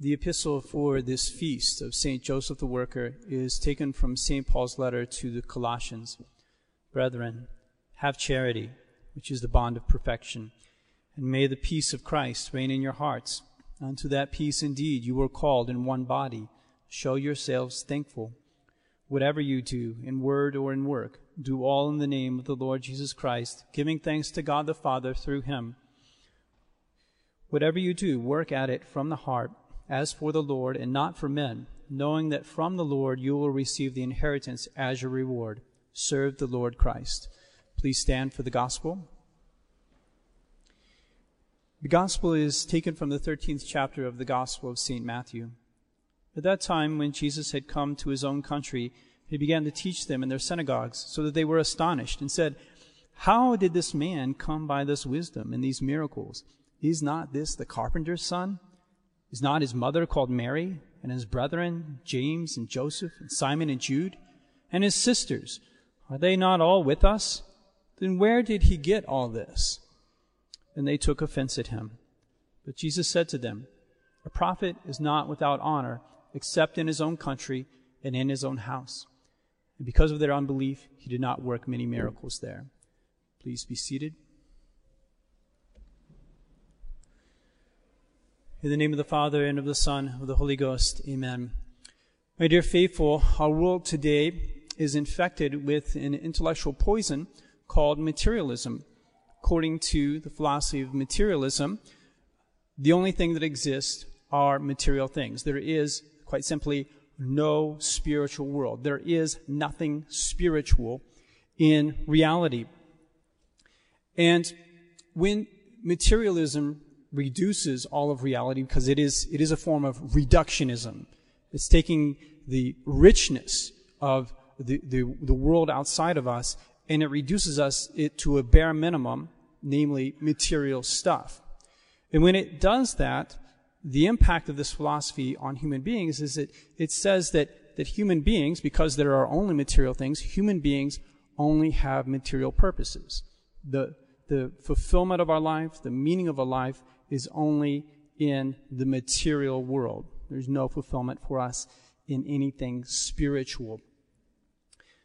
The epistle for this feast of St. Joseph the Worker is taken from St. Paul's letter to the Colossians. Brethren, have charity, which is the bond of perfection, and may the peace of Christ reign in your hearts. Unto that peace indeed you were called in one body. Show yourselves thankful. Whatever you do, in word or in work, do all in the name of the Lord Jesus Christ, giving thanks to God the Father through him. Whatever you do, work at it from the heart as for the Lord and not for men, knowing that from the Lord you will receive the inheritance as your reward. Serve the Lord Christ. Please stand for the gospel. The gospel is taken from the 13th chapter of the Gospel of St. Matthew. At that time, when Jesus had come to his own country, he began to teach them in their synagogues, so that they were astonished and said, How did this man come by this wisdom and these miracles? Is not this the carpenter's son? Is not his mother called Mary, and his brethren, James and Joseph, and Simon and Jude, and his sisters? Are they not all with us? Then where did he get all this? And they took offense at him. But Jesus said to them, A prophet is not without honor, except in his own country and in his own house. And because of their unbelief, he did not work many miracles there. Please be seated. In the name of the Father, and of the Son, and of the Holy Ghost, amen. My dear faithful, our world today is infected with an intellectual poison called materialism. According to the philosophy of materialism, the only thing that exists are material things. There is, quite simply, no spiritual world. There is nothing spiritual in reality. And when materialism reduces all of reality because it is, it is a form of reductionism. It's taking the richness of the, the, the world outside of us and it reduces us it to a bare minimum, namely material stuff. And when it does that, the impact of this philosophy on human beings is that it says that, that human beings, because there are only material things, human beings only have material purposes. The, the fulfillment of our life, the meaning of our life is only in the material world. There's no fulfillment for us in anything spiritual.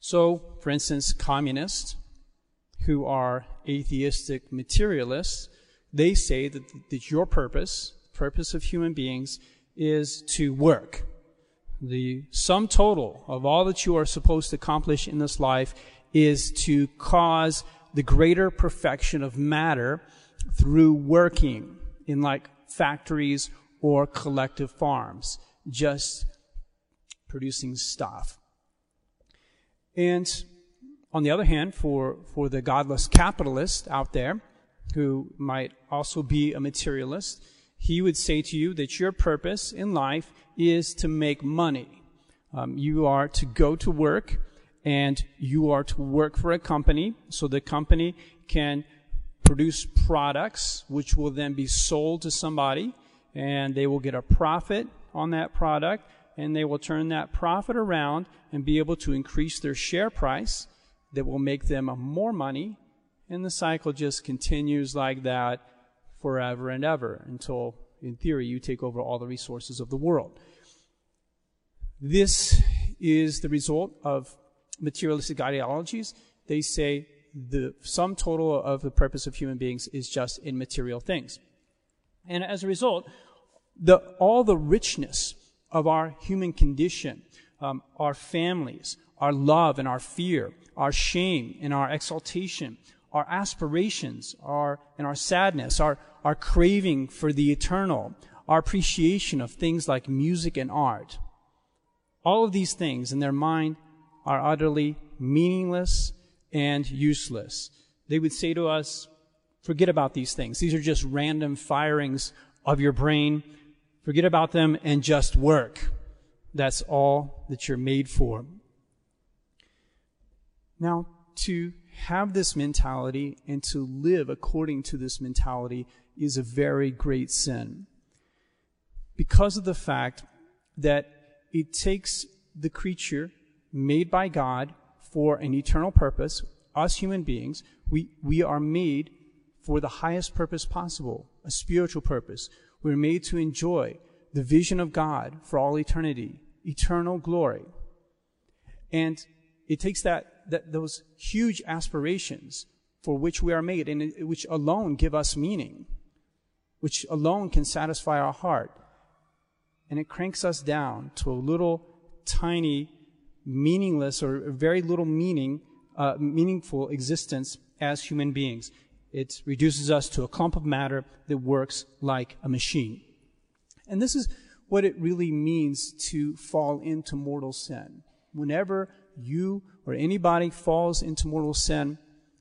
So, for instance, communists who are atheistic materialists, they say that, that your purpose, purpose of human beings, is to work. The sum total of all that you are supposed to accomplish in this life is to cause the greater perfection of matter through working in like factories or collective farms, just producing stuff. And on the other hand, for, for the godless capitalist out there, who might also be a materialist, he would say to you that your purpose in life is to make money. Um, you are to go to work and you are to work for a company so the company can produce products which will then be sold to somebody and they will get a profit on that product and they will turn that profit around and be able to increase their share price that will make them more money and the cycle just continues like that forever and ever until in theory you take over all the resources of the world. This is the result of materialistic ideologies. They say the sum total of the purpose of human beings is just in material things. And as a result, the, all the richness of our human condition, um, our families, our love and our fear, our shame and our exaltation, our aspirations, our, and our sadness, our, our craving for the eternal, our appreciation of things like music and art. All of these things in their mind are utterly meaningless and useless. They would say to us, forget about these things. These are just random firings of your brain. Forget about them and just work. That's all that you're made for. Now, to have this mentality and to live according to this mentality is a very great sin. Because of the fact that it takes the creature made by God for an eternal purpose. Us human beings, we, we are made for the highest purpose possible, a spiritual purpose. We're made to enjoy the vision of God for all eternity, eternal glory. And it takes that, that those huge aspirations for which we are made and which alone give us meaning, which alone can satisfy our heart. And it cranks us down to a little tiny, meaningless or very little meaning, uh, meaningful existence as human beings. It reduces us to a clump of matter that works like a machine. And this is what it really means to fall into mortal sin. Whenever you or anybody falls into mortal sin,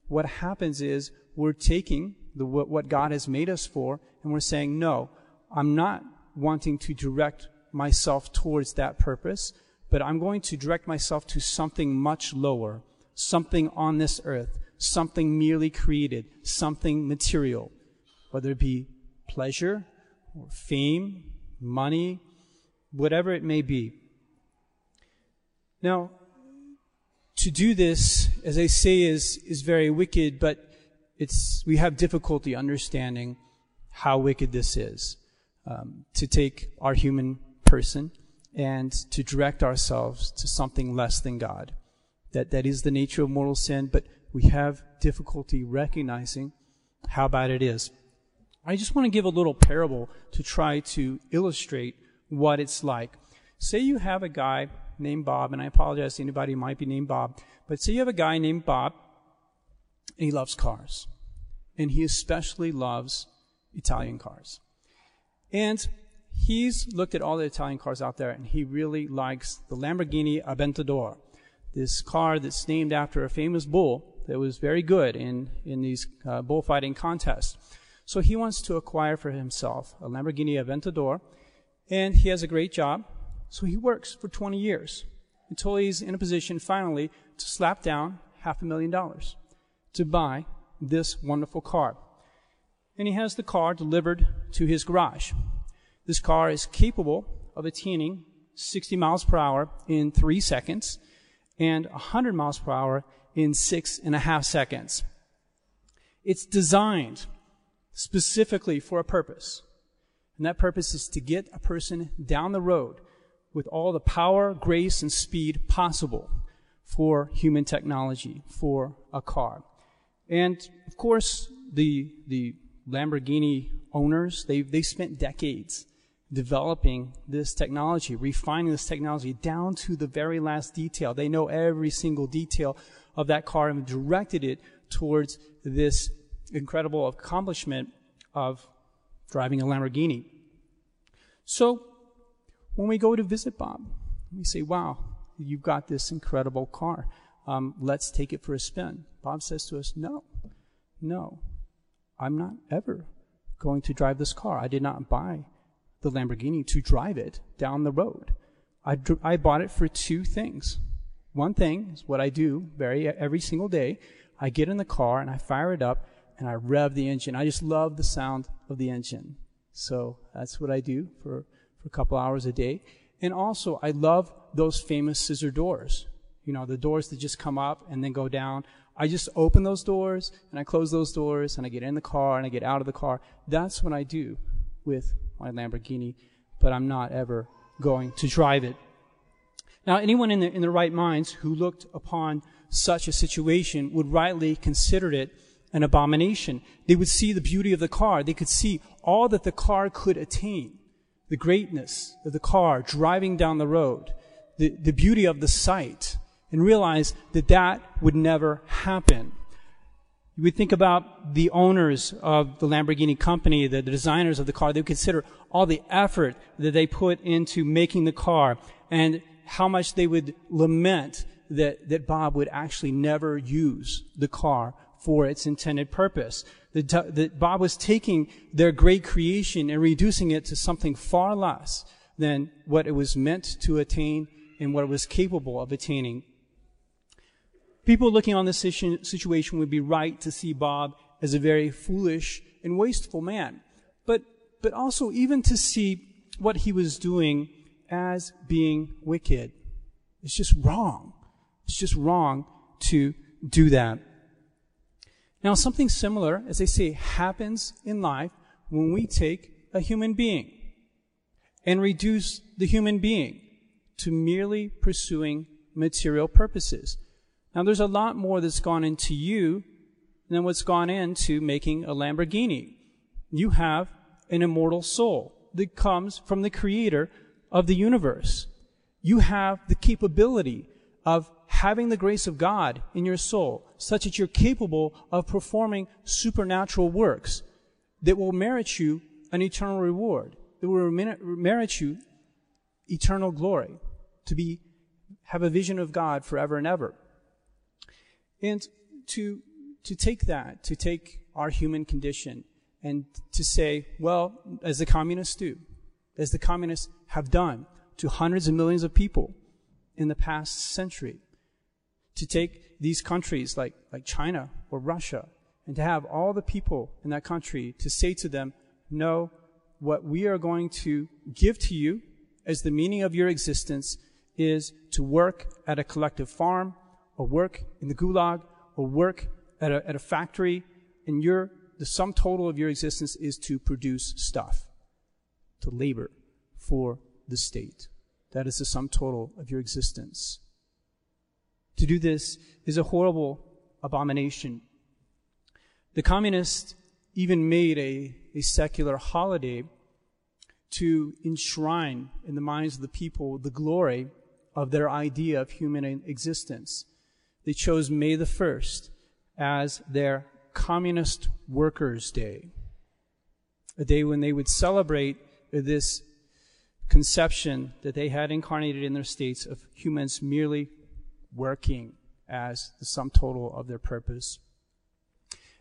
what happens is we're taking the, what, what God has made us for and we're saying, no, I'm not wanting to direct myself towards that purpose, but I'm going to direct myself to something much lower, something on this earth, something merely created, something material, whether it be pleasure or fame, money, whatever it may be. Now, to do this, as I say, is, is very wicked, but it's, we have difficulty understanding how wicked this is. Um, to take our human person and to direct ourselves to something less than God. That, that is the nature of mortal sin, but we have difficulty recognizing how bad it is. I just want to give a little parable to try to illustrate what it's like. Say you have a guy named Bob, and I apologize to anybody who might be named Bob, but say you have a guy named Bob, and he loves cars. And he especially loves Italian cars. And he's looked at all the Italian cars out there, and he really likes the Lamborghini Aventador, this car that's named after a famous bull that was very good in, in these uh, bullfighting contests. So he wants to acquire for himself a Lamborghini Aventador, and he has a great job. So he works for 20 years until he's in a position finally to slap down half a million dollars to buy this wonderful car. And he has the car delivered to his garage. This car is capable of attaining 60 miles per hour in three seconds and 100 miles per hour in six and a half seconds. It's designed specifically for a purpose. And that purpose is to get a person down the road with all the power, grace, and speed possible for human technology, for a car. And of course, the, the Lamborghini owners, they, they spent decades developing this technology, refining this technology down to the very last detail. They know every single detail of that car and directed it towards this incredible accomplishment of driving a Lamborghini. So, when we go to visit Bob, we say, wow, you've got this incredible car. Um, let's take it for a spin. Bob says to us, no, no, I'm not ever going to drive this car. I did not buy the Lamborghini to drive it down the road. I, I bought it for two things. One thing is what I do very every single day. I get in the car and I fire it up and I rev the engine. I just love the sound of the engine. So that's what I do for, for a couple hours a day. And also, I love those famous scissor doors. You know, the doors that just come up and then go down. I just open those doors and I close those doors and I get in the car and I get out of the car. That's what I do with my Lamborghini, but I'm not ever going to drive it. Now, anyone in, the, in their right minds who looked upon such a situation would rightly consider it an abomination. They would see the beauty of the car. They could see all that the car could attain. The greatness of the car driving down the road. The, the beauty of the sight. And realize that that would never happen. Would think about the owners of the Lamborghini company, the, the designers of the car. They would consider all the effort that they put into making the car and how much they would lament that, that Bob would actually never use the car for its intended purpose. That, that Bob was taking their great creation and reducing it to something far less than what it was meant to attain and what it was capable of attaining People looking on this situation would be right to see Bob as a very foolish and wasteful man. But, but also even to see what he was doing as being wicked. It's just wrong. It's just wrong to do that. Now, something similar, as I say, happens in life when we take a human being and reduce the human being to merely pursuing material purposes. Now, there's a lot more that's gone into you than what's gone into making a Lamborghini. You have an immortal soul that comes from the creator of the universe. You have the capability of having the grace of God in your soul, such that you're capable of performing supernatural works that will merit you an eternal reward, that will merit you eternal glory, to be have a vision of God forever and ever. And to to take that, to take our human condition and to say, well, as the communists do, as the communists have done to hundreds of millions of people in the past century, to take these countries like, like China or Russia and to have all the people in that country to say to them, no, what we are going to give to you as the meaning of your existence is to work at a collective farm or work in the gulag or work at a, at a factory and your, the sum total of your existence is to produce stuff, to labor for the state. That is the sum total of your existence. To do this is a horrible abomination. The communists even made a, a secular holiday to enshrine in the minds of the people the glory of their idea of human existence. They chose May the 1st as their Communist Workers' Day, a day when they would celebrate this conception that they had incarnated in their states of humans merely working as the sum total of their purpose.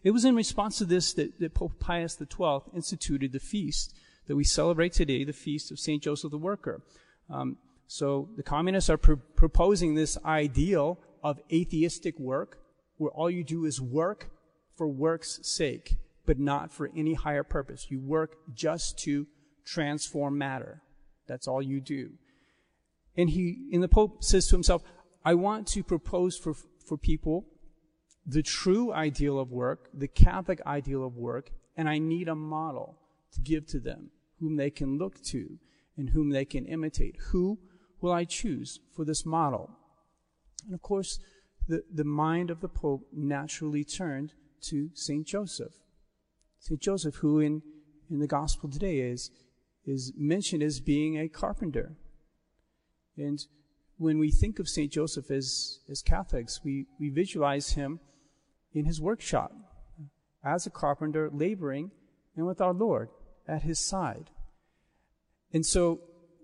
It was in response to this that, that Pope Pius XII instituted the feast that we celebrate today, the feast of St. Joseph the Worker. Um, so the communists are pr- proposing this ideal of atheistic work, where all you do is work for work's sake, but not for any higher purpose. You work just to transform matter. That's all you do. And he, and the Pope says to himself, I want to propose for, for people the true ideal of work, the Catholic ideal of work, and I need a model to give to them whom they can look to and whom they can imitate. Who will I choose for this model? And of course, the, the mind of the Pope naturally turned to St. Joseph. St. Joseph, who in, in the gospel today is, is mentioned as being a carpenter. And when we think of St. Joseph as, as Catholics, we, we visualize him in his workshop uh, as a carpenter, laboring, and with our Lord at his side. And so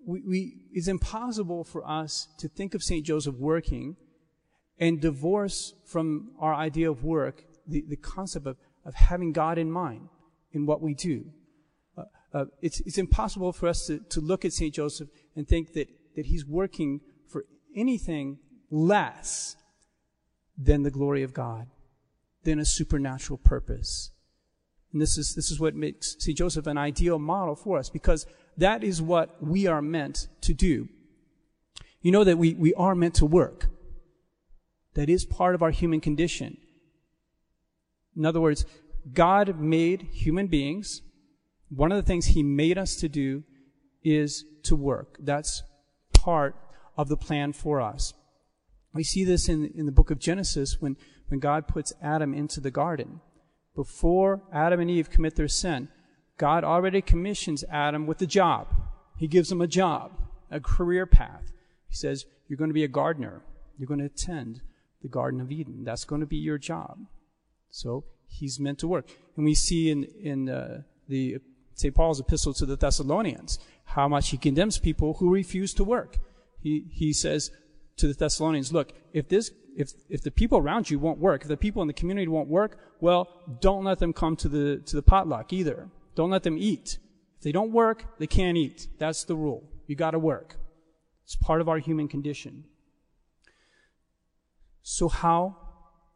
we, we, it's impossible for us to think of St. Joseph working and divorce from our idea of work the, the concept of, of having God in mind in what we do. Uh, uh, it's, it's impossible for us to, to look at St. Joseph and think that, that he's working for anything less than the glory of God, than a supernatural purpose. And this is, this is what makes St. Joseph an ideal model for us because that is what we are meant to do. You know that we, we are meant to work. That is part of our human condition. In other words, God made human beings. One of the things He made us to do is to work. That's part of the plan for us. We see this in, in the book of Genesis when, when God puts Adam into the garden before Adam and Eve commit their sin, God already commissions Adam with a job. He gives him a job, a career path. He says, You're going to be a gardener. You're going to attend the Garden of Eden. That's going to be your job. So he's meant to work. And we see in, in uh, the St. Paul's epistle to the Thessalonians how much he condemns people who refuse to work. He, he says to the Thessalonians, Look, if this if, if the people around you won't work, if the people in the community won't work, well, don't let them come to the, to the potluck either. Don't let them eat. If they don't work, they can't eat. That's the rule. You gotta work. It's part of our human condition. So how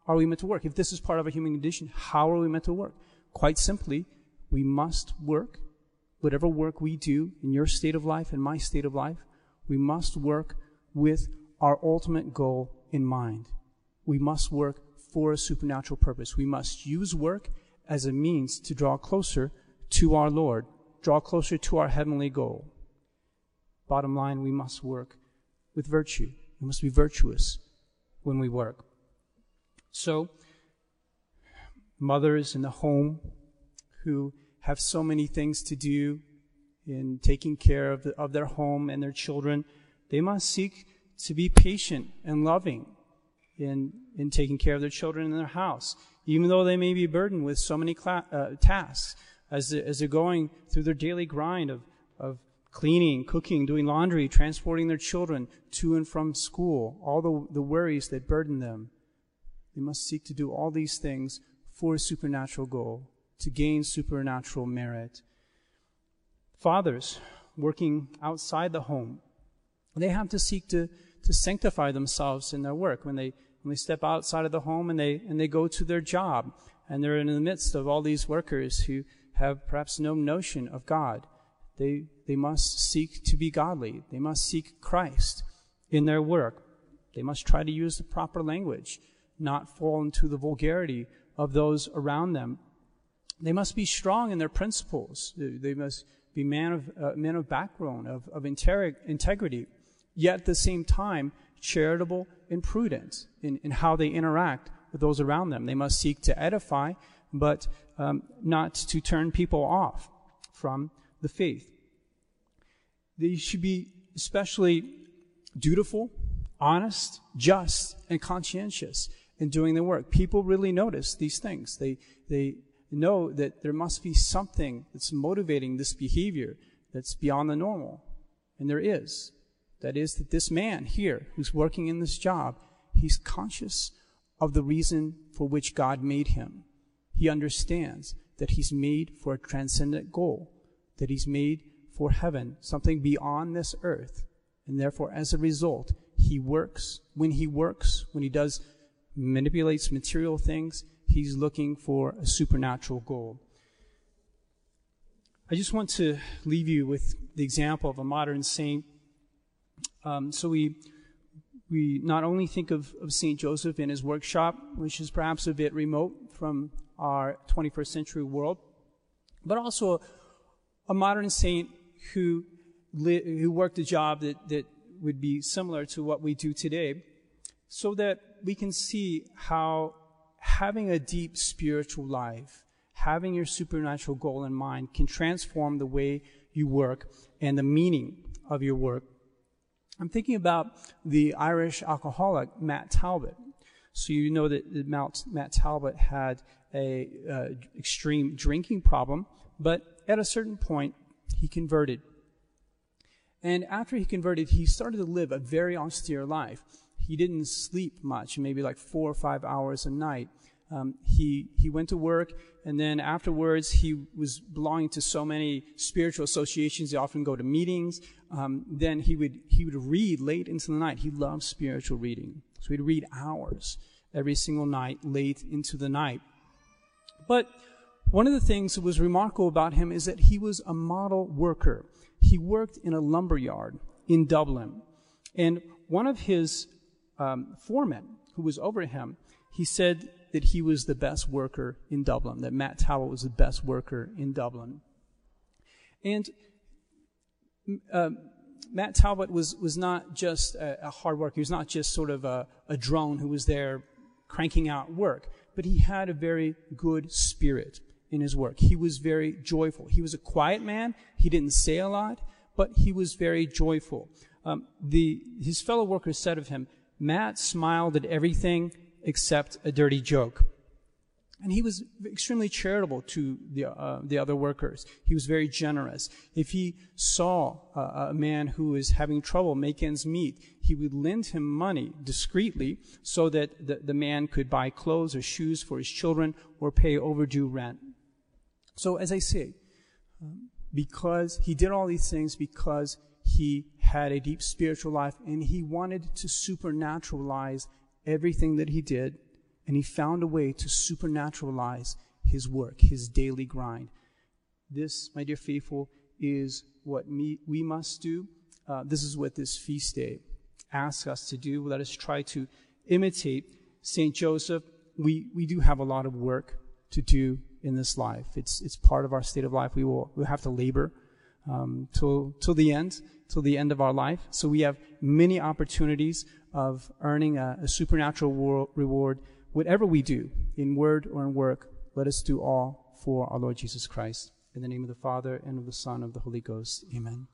are we meant to work? If this is part of a human condition, how are we meant to work? Quite simply, we must work. Whatever work we do in your state of life and my state of life, we must work with our ultimate goal in mind. We must work for a supernatural purpose. We must use work as a means to draw closer to our Lord, draw closer to our heavenly goal. Bottom line, we must work with virtue. We must be virtuous when we work. So, mothers in the home who have so many things to do in taking care of, the, of their home and their children, they must seek to be patient and loving in, in taking care of their children and their house, even though they may be burdened with so many cla- uh, tasks as, they, as they're going through their daily grind of, of cleaning, cooking, doing laundry, transporting their children to and from school, all the, the worries that burden them. They must seek to do all these things for a supernatural goal, to gain supernatural merit. Fathers working outside the home, they have to seek to, to sanctify themselves in their work when they, when they step outside of the home and they, and they go to their job and they're in the midst of all these workers who have perhaps no notion of God. They, they must seek to be godly. They must seek Christ in their work. They must try to use the proper language, not fall into the vulgarity of those around them. They must be strong in their principles. They must be men of, uh, men of background, of, of integrity, yet at the same time, charitable and prudent in, in how they interact with those around them. They must seek to edify, but um, not to turn people off from the faith. They should be especially dutiful, honest, just, and conscientious in doing their work. People really notice these things. They, they know that there must be something that's motivating this behavior that's beyond the normal. And there is. That is that this man here who's working in this job, he's conscious of the reason for which God made him. He understands that he's made for a transcendent goal, that he's made for heaven, something beyond this earth. And therefore, as a result, he works. When he works, when he does, manipulates material things, he's looking for a supernatural goal. I just want to leave you with the example of a modern saint. Um, so we we not only think of, of St. Joseph in his workshop, which is perhaps a bit remote from our 21st century world, but also a modern saint who, li- who worked a job that, that would be similar to what we do today, so that we can see how having a deep spiritual life, having your supernatural goal in mind, can transform the way you work and the meaning of your work. I'm thinking about the Irish alcoholic Matt Talbot. So you know that Matt, Talbot had a uh, extreme drinking problem, but at a certain point he converted. And after he converted, he started to live a very austere life. He didn't sleep much, maybe like four or five hours a night. Um, he he went to work, and then afterwards he was belonging to so many spiritual associations. He often go to meetings. Um, then he would he would read late into the night. He loved spiritual reading, so he'd read hours every single night, late into the night. But one of the things that was remarkable about him is that he was a model worker. He worked in a lumber yard in Dublin, and one of his um, foremen, who was over him, he said that he was the best worker in Dublin, that Matt Talbot was the best worker in Dublin. And uh, Matt Talbot was, was not just a, a, hard worker. He was not just sort of a, a drone who was there cranking out work, but he had a very good spirit in his work. He was very joyful. He was a quiet man. He didn't say a lot, but he was very joyful. Um, the, his fellow workers said of him, Matt smiled at everything except a dirty joke. And he was extremely charitable to the, uh, the other workers. He was very generous. If he saw a, a man who was having trouble make ends meet, he would lend him money discreetly so that the, the man could buy clothes or shoes for his children or pay overdue rent. So as I say, um, because he did all these things because he had a deep spiritual life and he wanted to supernaturalize everything that he did, and he found a way to supernaturalize his work, his daily grind. This, my dear faithful, is what me, we must do. Uh, this is what this feast day asks us to do. Let us try to imitate St. Joseph. We, we do have a lot of work to do in this life. It's, it's part of our state of life. We will we have to labor. um, till, till the end, till the end of our life. So we have many opportunities of earning a, a supernatural reward. Whatever we do, in word or in work, let us do all for our Lord Jesus Christ. In the name of the Father, and of the Son, and of the Holy Ghost. Amen.